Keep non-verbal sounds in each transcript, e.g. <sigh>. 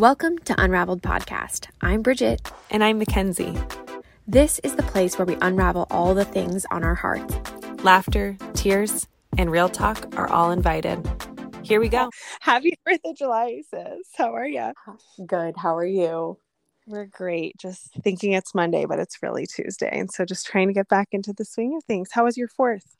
Welcome to Unraveled Podcast. I'm Bridget. And I'm Mackenzie. This is the place where we unravel all the things on our hearts. Laughter, tears, and real talk are all invited. Here we go. Happy <laughs> 4th of July, sis. How are you? Good. How are you? We're great. Just thinking it's Monday, but it's really Tuesday. And so just trying to get back into the swing of things. How was your 4th?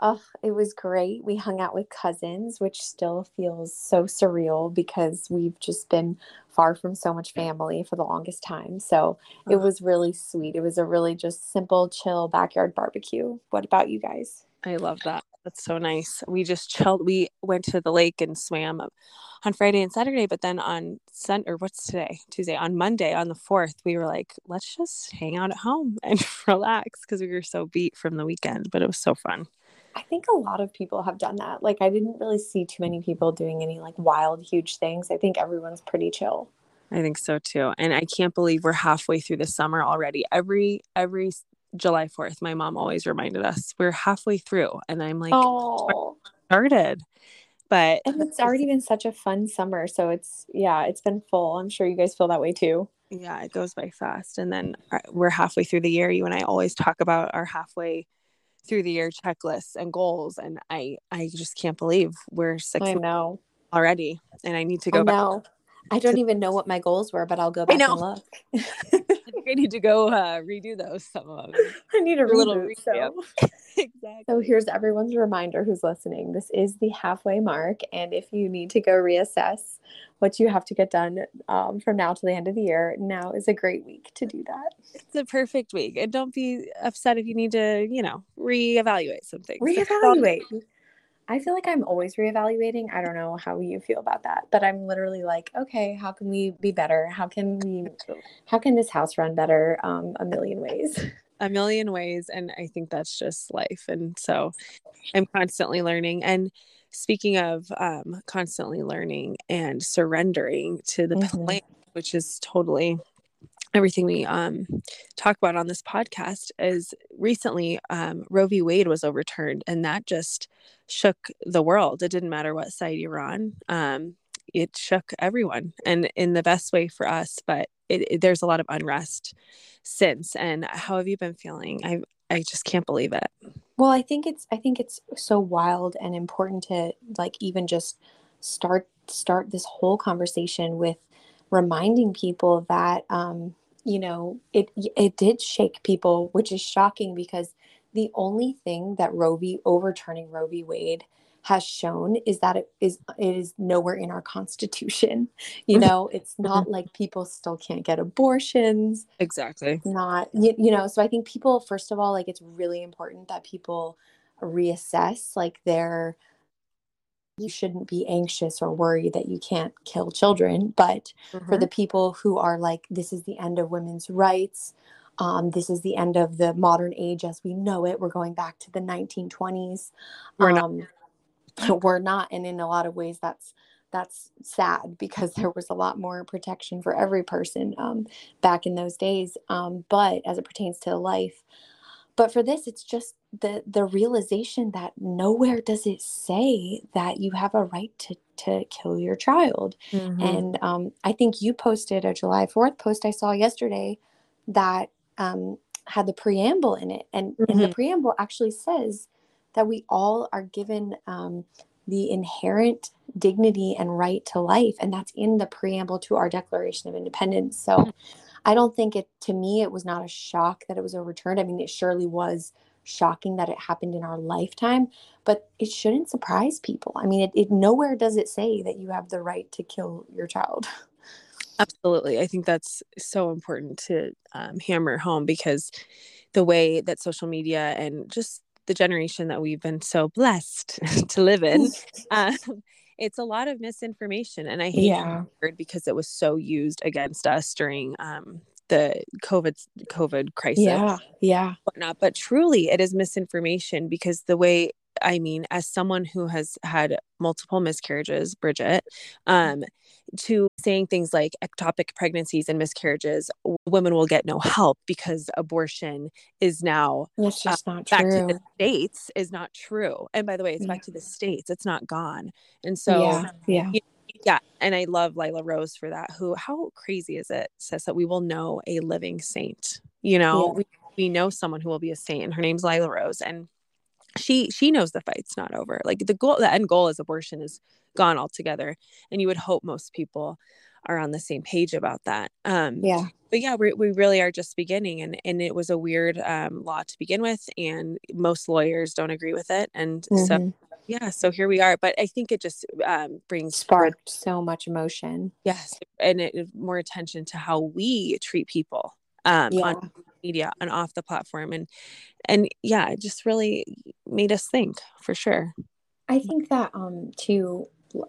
Oh, it was great. We hung out with cousins, which still feels so surreal because we've just been far from so much family for the longest time. So it was really sweet. It was a really just simple, chill backyard barbecue. What about you guys? I love that. That's so nice. We just chilled. We went to the lake and swam on Friday and Saturday, but then on Sun or what's today? Tuesday. On Monday, on the fourth, we were like, let's just hang out at home and <laughs> relax because we were so beat from the weekend. But it was so fun. I think a lot of people have done that. Like I didn't really see too many people doing any like wild huge things. I think everyone's pretty chill. I think so too. And I can't believe we're halfway through the summer already. Every every July 4th, my mom always reminded us we're halfway through and I'm like oh started. But and it's already been such a fun summer. So it's yeah, it's been full. I'm sure you guys feel that way too. Yeah, it goes by fast. And then uh, we're halfway through the year. You and I always talk about our halfway through the year checklists and goals and i i just can't believe we're six I know already and i need to go I know. Back. I don't even know what my goals were, but I'll go back and look. <laughs> I need to go uh, redo those. Some of them. <laughs> I need a, a little recap. So. <laughs> exactly. So here's everyone's reminder who's listening. This is the halfway mark, and if you need to go reassess what you have to get done um, from now to the end of the year, now is a great week to do that. It's a perfect week, and don't be upset if you need to, you know, reevaluate something. Reevaluate. I feel like I'm always reevaluating. I don't know how you feel about that, but I'm literally like, okay, how can we be better? How can we, how can this house run better? Um, a million ways. <laughs> A million ways. And I think that's just life. And so I'm constantly learning. And speaking of um, constantly learning and surrendering to the mm-hmm. plan, which is totally everything we um, talk about on this podcast is recently um, Roe v. Wade was overturned, and that just shook the world. It didn't matter what side you were on. Um, it shook everyone, and in the best way for us. But it, it, there's a lot of unrest since. And how have you been feeling? I I just can't believe it. Well, I think it's I think it's so wild and important to like even just start start this whole conversation with reminding people that um, you know it it did shake people, which is shocking because the only thing that Roe v. overturning Roe v. Wade has shown is that it is it is nowhere in our constitution <laughs> you know it's <laughs> not like people still can't get abortions exactly not you, you know so i think people first of all like it's really important that people reassess like their you shouldn't be anxious or worried that you can't kill children. But mm-hmm. for the people who are like, this is the end of women's rights, um, this is the end of the modern age as we know it. We're going back to the 1920s. We're um, not. <laughs> we're not, and in a lot of ways, that's that's sad because <laughs> there was a lot more protection for every person um, back in those days. Um, but as it pertains to life, but for this, it's just the the realization that nowhere does it say that you have a right to to kill your child. Mm-hmm. And um, I think you posted a July Fourth post I saw yesterday that um, had the preamble in it, and, mm-hmm. and the preamble actually says that we all are given um, the inherent dignity and right to life, and that's in the preamble to our Declaration of Independence. So. Mm-hmm I don't think it, to me, it was not a shock that it was overturned. I mean, it surely was shocking that it happened in our lifetime, but it shouldn't surprise people. I mean, it, it nowhere does it say that you have the right to kill your child. Absolutely. I think that's so important to um, hammer home because the way that social media and just the generation that we've been so blessed <laughs> to live in <laughs> um, it's a lot of misinformation and i hate yeah. word because it was so used against us during um, the covid covid crisis yeah yeah whatnot but truly it is misinformation because the way I mean, as someone who has had multiple miscarriages, Bridget, um, to saying things like ectopic pregnancies and miscarriages, women will get no help because abortion is now it's uh, just uh, not back true. to the states is not true. And by the way, it's yeah. back to the states; it's not gone. And so, yeah, yeah. You, yeah and i love lila rose for that who how crazy is it says that we will know a living saint you know yeah. we, we know someone who will be a saint and her name's lila rose and she she knows the fight's not over. Like the goal the end goal is abortion is gone altogether and you would hope most people are on the same page about that. Um yeah. but yeah we, we really are just beginning and and it was a weird um law to begin with and most lawyers don't agree with it and mm-hmm. so yeah so here we are. But i think it just um brings sparked so much emotion. Yes and it more attention to how we treat people um yeah. on media and off the platform and and yeah it just really made us think for sure i think that um too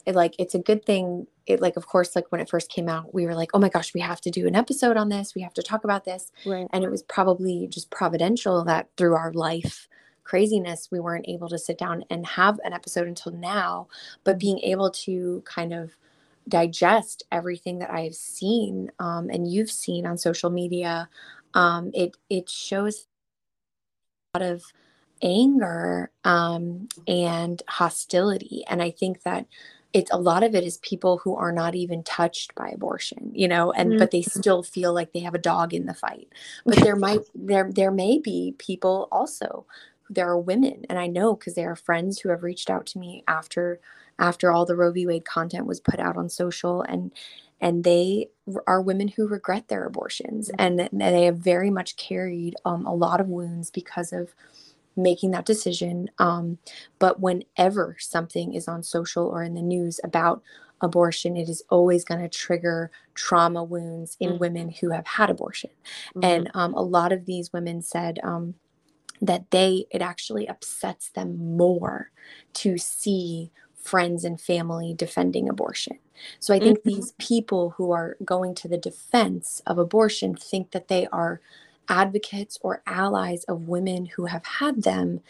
like it's a good thing it like of course like when it first came out we were like oh my gosh we have to do an episode on this we have to talk about this right. and it was probably just providential that through our life craziness we weren't able to sit down and have an episode until now but mm-hmm. being able to kind of digest everything that i've seen um, and you've seen on social media um, it it shows a lot of anger um, and hostility. And i think that it's a lot of it is people who are not even touched by abortion you know and mm-hmm. but they still feel like they have a dog in the fight. But there <laughs> might there there may be people also there are women and i know because there are friends who have reached out to me after after all the roe v. Wade content was put out on social and and they are women who regret their abortions mm-hmm. and they have very much carried um, a lot of wounds because of making that decision um, but whenever something is on social or in the news about abortion it is always going to trigger trauma wounds in mm-hmm. women who have had abortion mm-hmm. and um, a lot of these women said um, that they it actually upsets them more to see friends and family defending abortion. So I think mm-hmm. these people who are going to the defense of abortion think that they are advocates or allies of women who have had them.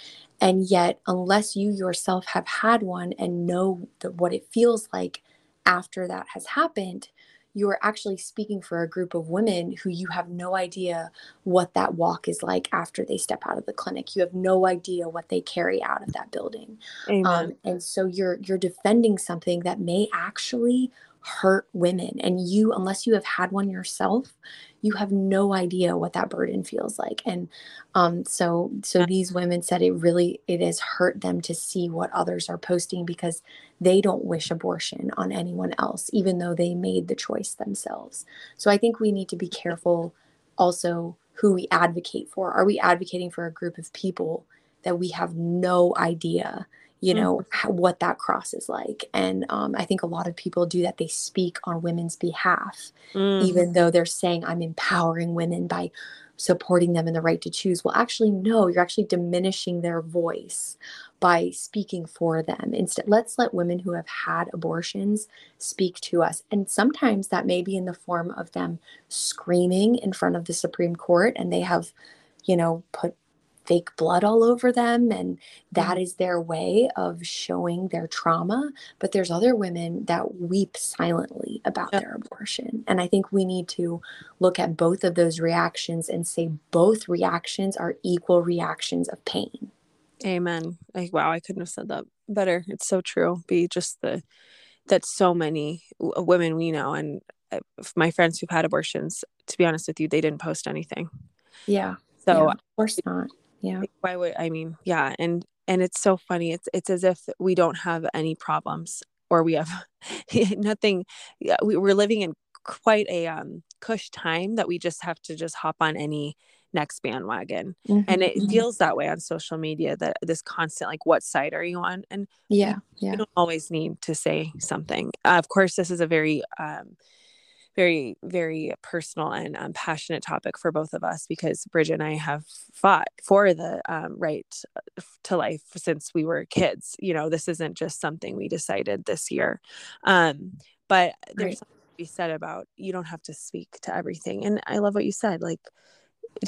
And yet, unless you yourself have had one and know that what it feels like after that has happened, you are actually speaking for a group of women who you have no idea what that walk is like after they step out of the clinic. You have no idea what they carry out of that building. Um, and so you're you're defending something that may actually hurt women. And you unless you have had one yourself you have no idea what that burden feels like. And um, so so these women said it really it has hurt them to see what others are posting because they don't wish abortion on anyone else even though they made the choice themselves. So i think we need to be careful also who we advocate for. Are we advocating for a group of people that we have no idea you know mm-hmm. how, what that cross is like and um, i think a lot of people do that they speak on women's behalf mm. even though they're saying i'm empowering women by supporting them in the right to choose well actually no you're actually diminishing their voice by speaking for them instead let's let women who have had abortions speak to us and sometimes that may be in the form of them screaming in front of the supreme court and they have you know put fake blood all over them and that mm-hmm. their way of showing their trauma but there's other women that weep silently about yep. their abortion and i think we need to look at both of those reactions and say both reactions are equal reactions of pain. Amen. Like wow i couldn't have said that better. It's so true. Be just the that so many women we know and uh, my friends who've had abortions to be honest with you they didn't post anything. Yeah. So yeah, of course not yeah. Why would i mean yeah and and it's so funny it's it's as if we don't have any problems or we have <laughs> nothing yeah, we, we're living in quite a um cush time that we just have to just hop on any next bandwagon. Mm-hmm, and it mm-hmm. feels that way on social media that this constant like what side are you on? And yeah yeah. you don't always need to say something. Uh, of course this is a very um very very personal and um, passionate topic for both of us because Bridget and I have fought for the um, right to life since we were kids. You know, this isn't just something we decided this year. Um, but there's right. something to be said about you don't have to speak to everything. And I love what you said. Like,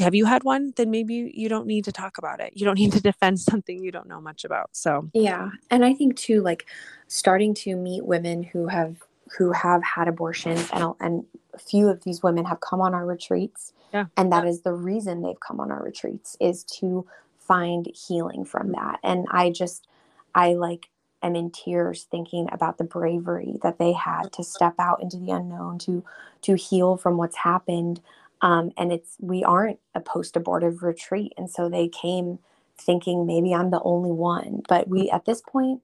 have you had one? Then maybe you don't need to talk about it. You don't need to <laughs> defend something you don't know much about. So yeah, and I think too, like starting to meet women who have who have had abortions and and a few of these women have come on our retreats. Yeah. and that is the reason they've come on our retreats is to find healing from that. And i just i like am in tears thinking about the bravery that they had to step out into the unknown to to heal from what's happened. Um, and it's we aren't a post-abortive retreat. And so they came thinking maybe i'm the only one. But we at this point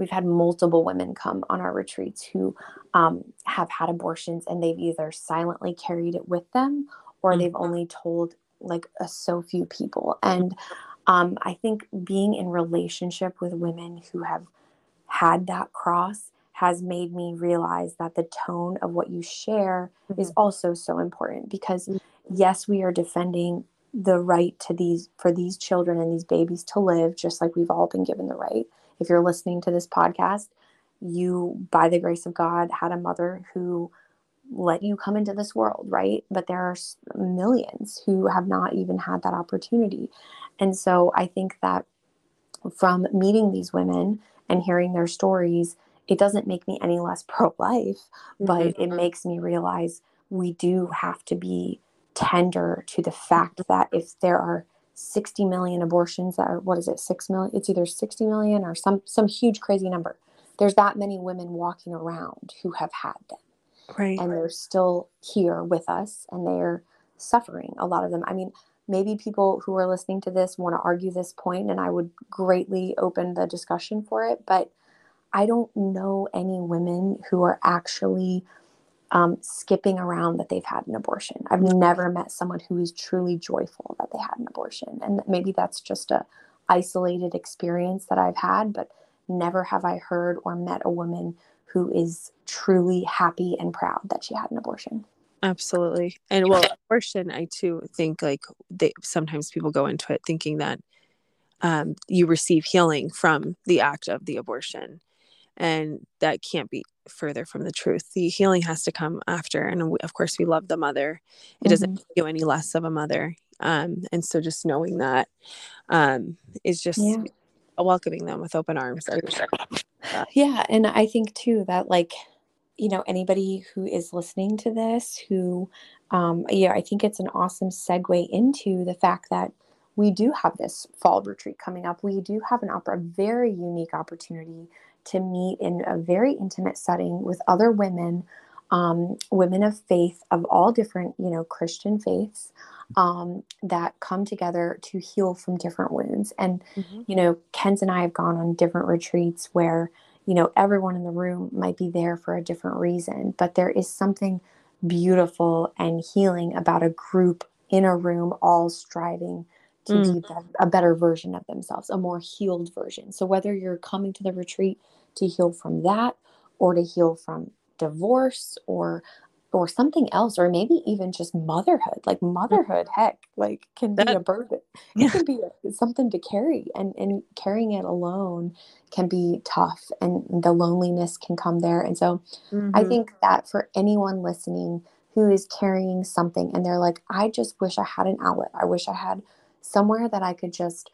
we've had multiple women come on our retreats who um, have had abortions and they've either silently carried it with them or they've mm-hmm. only told like a, so few people and um, i think being in relationship with women who have had that cross has made me realize that the tone of what you share mm-hmm. is also so important because mm-hmm. yes we are defending the right to these for these children and these babies to live just like we've all been given the right if you're listening to this podcast you by the grace of god had a mother who let you come into this world right but there are millions who have not even had that opportunity and so i think that from meeting these women and hearing their stories, it doesn't make me any less <laughs> pro life, mm-hmm. but it makes me realize we do have to be tender to the fact mm-hmm. that if there are 60 million abortions that are what is it 6 million it's either 60 million or some some huge crazy number. There's that many women walking around who have had them. Right. And they're still here with us and they're suffering a lot of them. I mean maybe people who are listening to this want to argue this point and i would greatly open the discussion for it but i don't know any women who are actually um, skipping around that they've had an abortion i've never met someone who is truly joyful that they had an abortion and maybe that's just a isolated experience that i've had but never have i heard or met a woman who is truly happy and proud that she had an abortion Absolutely. And well, abortion, I too think like they sometimes people go into it thinking that um, you receive healing from the act of the abortion. And that can't be further from the truth. The healing has to come after. And we, of course, we love the mother. It mm-hmm. doesn't make you any less of a mother. Um, and so just knowing that um, is just yeah. welcoming them with open arms. Yeah. And I think too that like you know anybody who is listening to this who um, yeah i think it's an awesome segue into the fact that we do have this fall retreat coming up we do have an opera very unique opportunity to meet in a very intimate setting with other women um, women of faith of all different you know christian faiths um, that come together to heal from different wounds and mm-hmm. you know Kenz and i have gone on different retreats where you know, everyone in the room might be there for a different reason, but there is something beautiful and healing about a group in a room all striving to mm. be a better version of themselves, a more healed version. So whether you're coming to the retreat to heal from that or to heal from divorce or or something else or maybe even just motherhood. Like motherhood heck like can be that, a burden. Yeah. it can be a, something to carry and and carrying it alone can be tough and the loneliness can come there. And so mm-hmm. i think that for anyone listening who is carrying something and they're like i just wish i had an outlet. I wish i had somewhere that i could just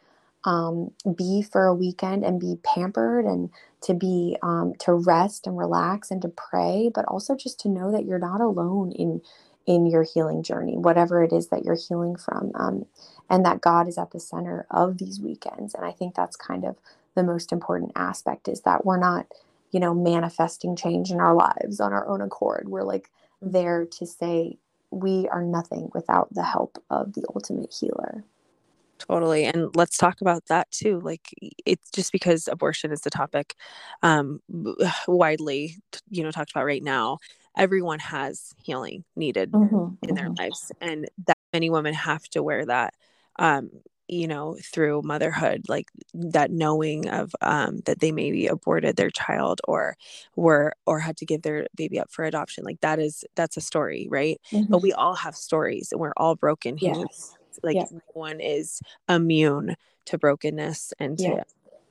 um, be for a weekend and be pampered and to be um, to rest and relax and to pray but also just to know that you're not alone in in your healing journey whatever it is that you're healing from um, and that god is at the center of these weekends. And i think that's kind of the most important aspect is that we're not you know manifesting change in our lives on our own accord. We're like there to say we are nothing without the help of the ultimate healer totally and let's talk about that too like it's just because abortion is the topic um <sighs> widely you know talked about right now everyone has healing needed mm-hmm, in their mm-hmm. lives and that many women have to wear that um you know through motherhood like that knowing of um that they maybe aborted their child or were or had to give their baby up for adoption like that is that's a story right mm-hmm. but we all have stories and we're all broken yes like yeah. no one is immune to brokenness and to yeah.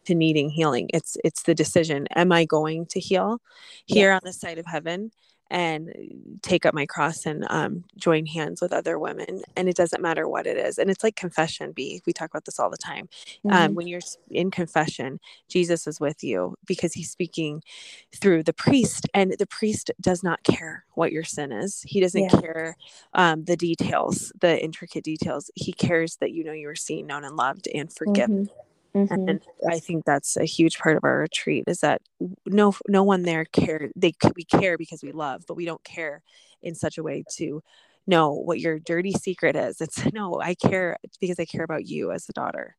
to needing healing it's it's the decision am i going to heal here yeah. on the side of heaven and take up my cross and um, join hands with other women. And it doesn't matter what it is. And it's like confession, B. We talk about this all the time. Um, mm-hmm. Um, when you're in confession, Jesus is with you because he's speaking through the priest. And the priest does not care what your sin is, he doesn't yeah. care um, the details, the intricate details. He cares that you know you are seen, known, and loved and forgiven. Mm-hmm. Mm-hmm. And I think that's a huge part of our retreat is that no no one there care they we care because we love, but we don't care in such a way to know what your dirty secret is. It's <laughs> no, I care because I care about you as a daughter.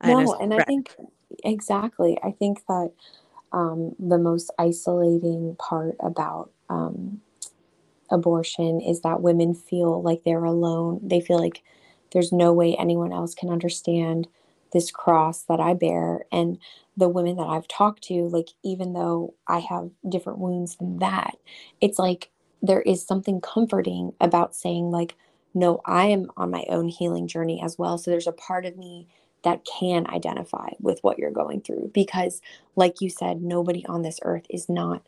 And no, and I think exactly. I think that um, the most isolating part about um, abortion is that women feel like they're alone. They feel like there's no way anyone else can understand this cross that I bear. And the women that I've talked to, like, even though I have different wounds than that, it's like there is something comforting about saying, like, no, I am on my own healing journey as well. So there's a part of me that can identify with what you're going through because, like you said, nobody on this earth is not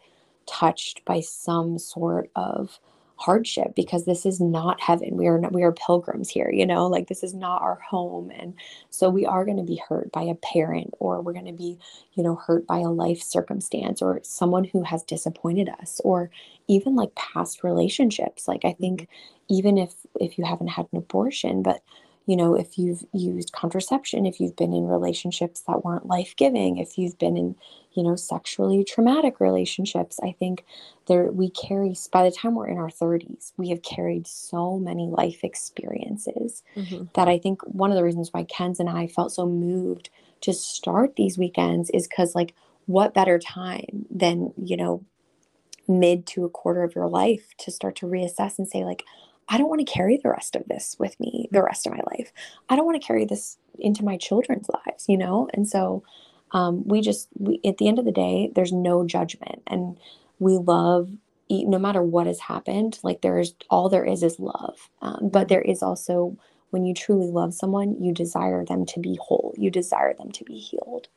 touched by some sort of hardship because this is not heaven. We are not, we are pilgrims here you know like this is not our home. And so we are going to be hurt by a parent or we're going to be you know hurt by a life circumstance or someone who has disappointed us or even like past relationships. Like i think mm-hmm. even if if you haven't had an abortion but you know, if you've used contraception, if you've been in relationships that weren't life giving, if you've been in, you know, sexually traumatic relationships, I think there we carry, by the time we're in our 30s, we have carried so many life experiences mm-hmm. that I think one of the reasons why Kenz and I felt so moved to start these weekends is because, like, what better time than, you know, mid to a quarter of your life to start to reassess and say, like, I don't want to carry the rest of this with me the rest of my life. I don't want to carry this into my children's lives, you know? And so um, we just, we, at the end of the day, there's no judgment. And we love, no matter what has happened, like there's all there is is love. Um, but there is also, when you truly love someone, you desire them to be whole, you desire them to be healed.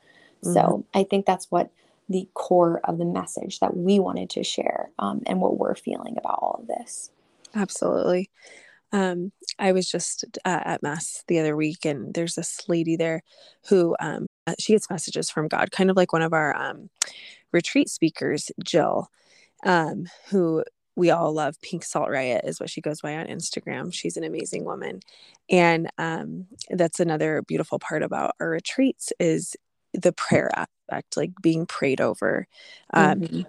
Mm-hmm. So I think that's what the core of the message that we wanted to share um, and what we're feeling about all of this. Absolutely. Um, I was just uh, at mass the other week, and there's this lady there who um, uh, she gets messages from God, kind of like one of our um, retreat speakers, Jill, um, who we all love. Pink Salt Riot is what she goes by on Instagram. She's an amazing woman, and um, that's another beautiful part about our retreats is the prayer aspect, like being prayed over. Um, mm-hmm.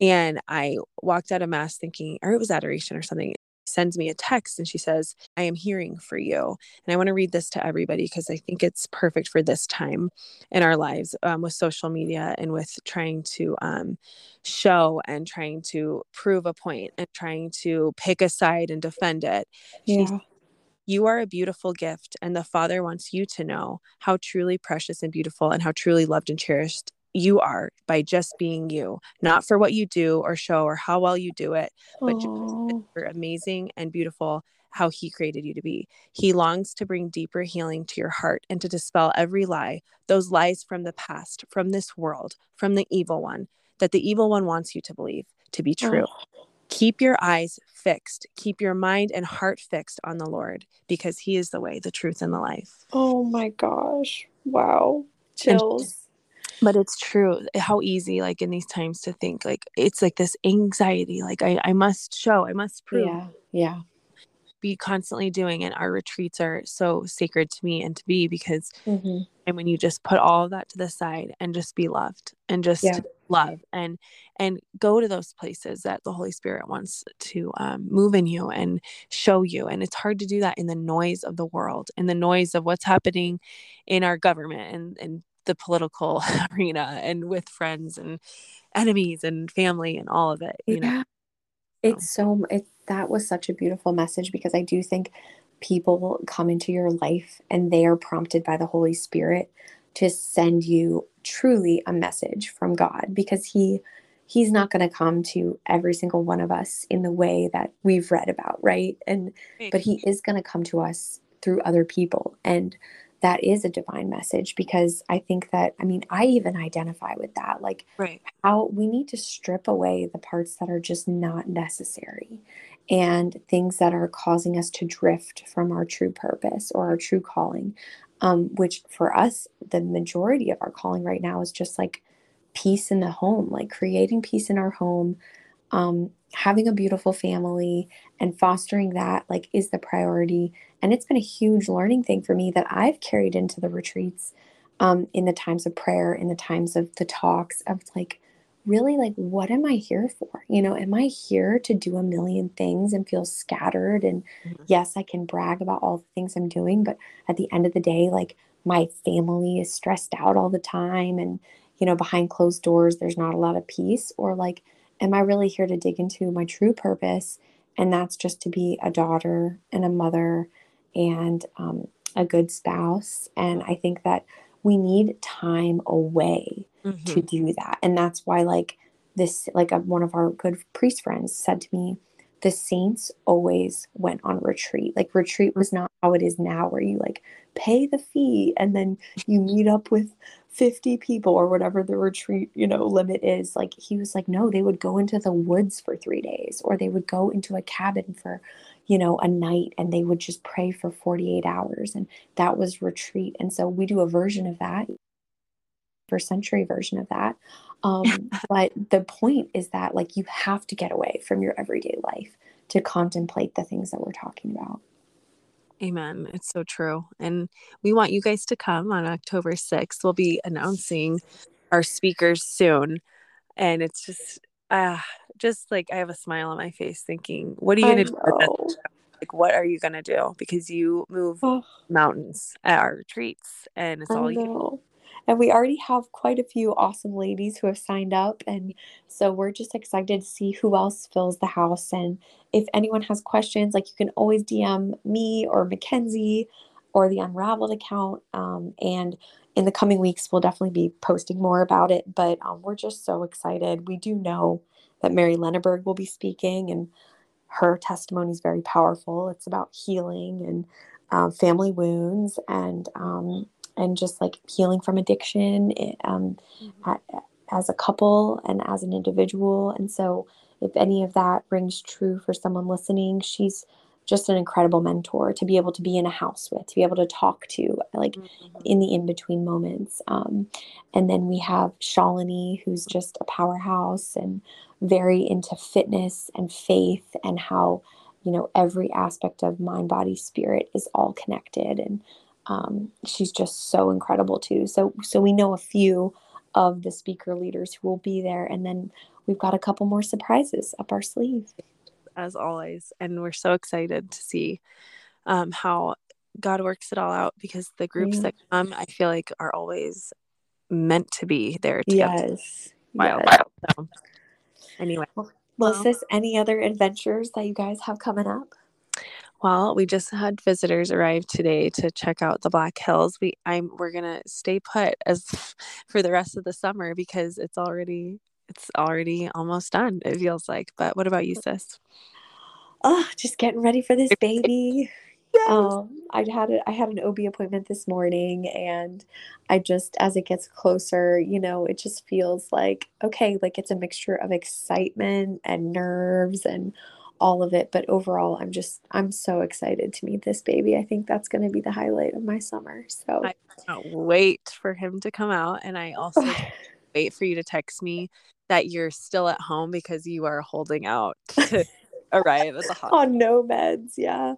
And I walked out of mass thinking, or it was adoration or something. Sends me a text and she says, I am hearing for you. And I want to read this to everybody because I think it's perfect for this time in our lives um, with social media and with trying to um, show and trying to prove a point and trying to pick a side and defend it. Yeah. you are a beautiful gift, and the Father wants you to know how truly precious and beautiful and how truly loved and cherished you are by just being you, not for what you do or show or how well you do it, but for amazing and beautiful how he created you to be. He longs to bring deeper healing to your heart and to dispel every lie, those lies from the past, from this world, from the evil one, that the evil one wants you to believe to be true. Oh. Keep your eyes fixed. Keep your mind and heart fixed on the Lord because he is the way, the truth, and the life. Oh my gosh. Wow. Chills. And but it's true how easy like in these times to think like it's like this anxiety like i i must show i must prove yeah yeah be constantly doing and our retreats are so sacred to me and to be because mm-hmm. and when you just put all of that to the side and just be loved and just yeah. love and and go to those places that the holy spirit wants to um, move in you and show you and it's hard to do that in the noise of the world and the noise of what's happening in our government and and the political <laughs> arena and with friends and enemies and family and all of it you yeah. know it's so it that was such a beautiful message because i do think people come into your life and they are prompted by the holy spirit to send you truly a message from god because he he's not going to come to every single one of us in the way that we've read about right? And but he is going to come to us through other people. And that is a divine message because I think that, I mean, I even identify with that. Like, right. how we need to strip away the parts that are just not necessary and things that are causing us to drift from our true purpose or our true calling. Um, which for us, the majority of our calling right now is just like peace in the home, like creating peace in our home, um, having a beautiful family and fostering that like is the priority and it's been a huge learning thing for me that i've carried into the retreats um, in the times of prayer, in the times of the talks, of like, really like what am i here for you know am i here to do a million things and feel scattered and mm-hmm. yes i can brag about all the things i'm doing but at the end of the day like my family is stressed out all the time and you know behind closed doors there's not a lot of peace or like am i really here to dig into my true purpose and that's just to be a daughter and a mother and um, a good spouse and i think that we need time away mm-hmm. to do that. And that's why, like, this, like, a, one of our good priest friends said to me, the saints always went on retreat. Like, retreat was not how it is now, where you like pay the fee and then you meet up with 50 people or whatever the retreat, you know, limit is. Like, he was like, no, they would go into the woods for three days or they would go into a cabin for, you know, a night and they would just pray for 48 hours. And that was retreat. And so we do a version of that first century version of that. Um, <laughs> but the point is that like you have to get away from your everyday life to contemplate the things that we're talking about. Amen. It's so true. And we want you guys to come on October 6th. We'll be announcing our speakers soon. And it's just uh just like I have a smile on my face thinking, what are you gonna do? Like what are you gonna do? Because you move oh. mountains at our retreats and it's I all know. you and we already have quite a few awesome ladies who have signed up. And so we're just excited to see who else fills the house. And if anyone has questions, like you can always DM me or Mackenzie or the Unraveled account. Um, and in the coming weeks, we'll definitely be posting more about it. But um, we're just so excited. We do know that Mary Lenneberg will be speaking, and her testimony is very powerful. It's about healing and uh, family wounds and um, and just like healing from addiction eh, um, mm-hmm. as a couple and as an individual. And so, if any of that rings true for someone listening, she's just an incredible mentor to be able to be in a house with, to be able to talk to, like mm-hmm. in the in between moments. Um, and then we have Shalini, who's just a powerhouse and very into fitness and faith and how you know every aspect of mind body spirit is all connected and um, she's just so incredible too. So so we know a few of the speaker leaders who will be there, and then we've got a couple more surprises up our sleeve. As always, and we're so excited to see um, how God works it all out because the groups yeah. that come, I feel like, are always meant to be there. Yes. Wild. yes. So, anyway. Well, well, sis, any other adventures that you guys have coming up? Well, we just had visitors arrive today to check out the Black Hills. We I'm we're gonna stay put as <laughs> for the rest of the summer because it's already it's already almost done. It feels like. But what about you, sis? Oh, just getting ready for this baby. <laughs> Yes. Um, I had a, I had an OB appointment this morning, and I just as it gets closer, you know, it just feels like okay, like it's a mixture of excitement and nerves and all of it but overall i'm just i'm so excited to meet this baby. I think that's going to be the highlight of my summer so. I can't wait for him to come out and i also <laughs> wait for you to text me that you're still at home because you are holding out <laughs> to arrive at the <laughs> hospital on no meds yeah.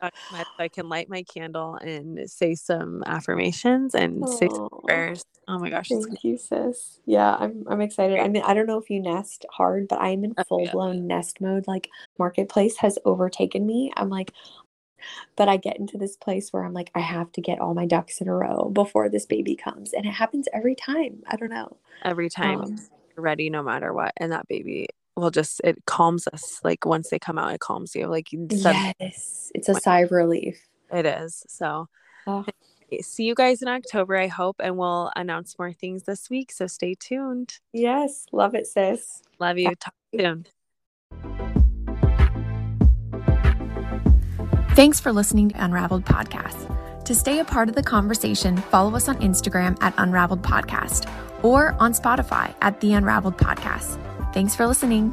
I can light my candle and say some affirmations and Aww. say some prayers Oh my gosh. Thank you, sis. Yeah, I'm I'm excited. I mean, I don't know if you nest hard, but I'm in full blown nest mode. Like marketplace has overtaken me. I'm like, but I get into this place where I'm like, I have to get all my ducks in a row before this baby comes. And it happens every time. I don't know. Every time um, ready no matter what. And that baby will just it calms us. Like once they come out, it calms you. Like yes, it's a sigh of relief. It is. So oh see you guys in October, I hope, and we'll announce more things this week. So stay tuned. Yes. Love it, sis. Love you. Talk soon. Thanks for listening to Unraveled Podcast. To stay a part of the conversation, follow us on Instagram at Unraveled Podcast or on Spotify at The Unraveled Podcast. Thanks for listening.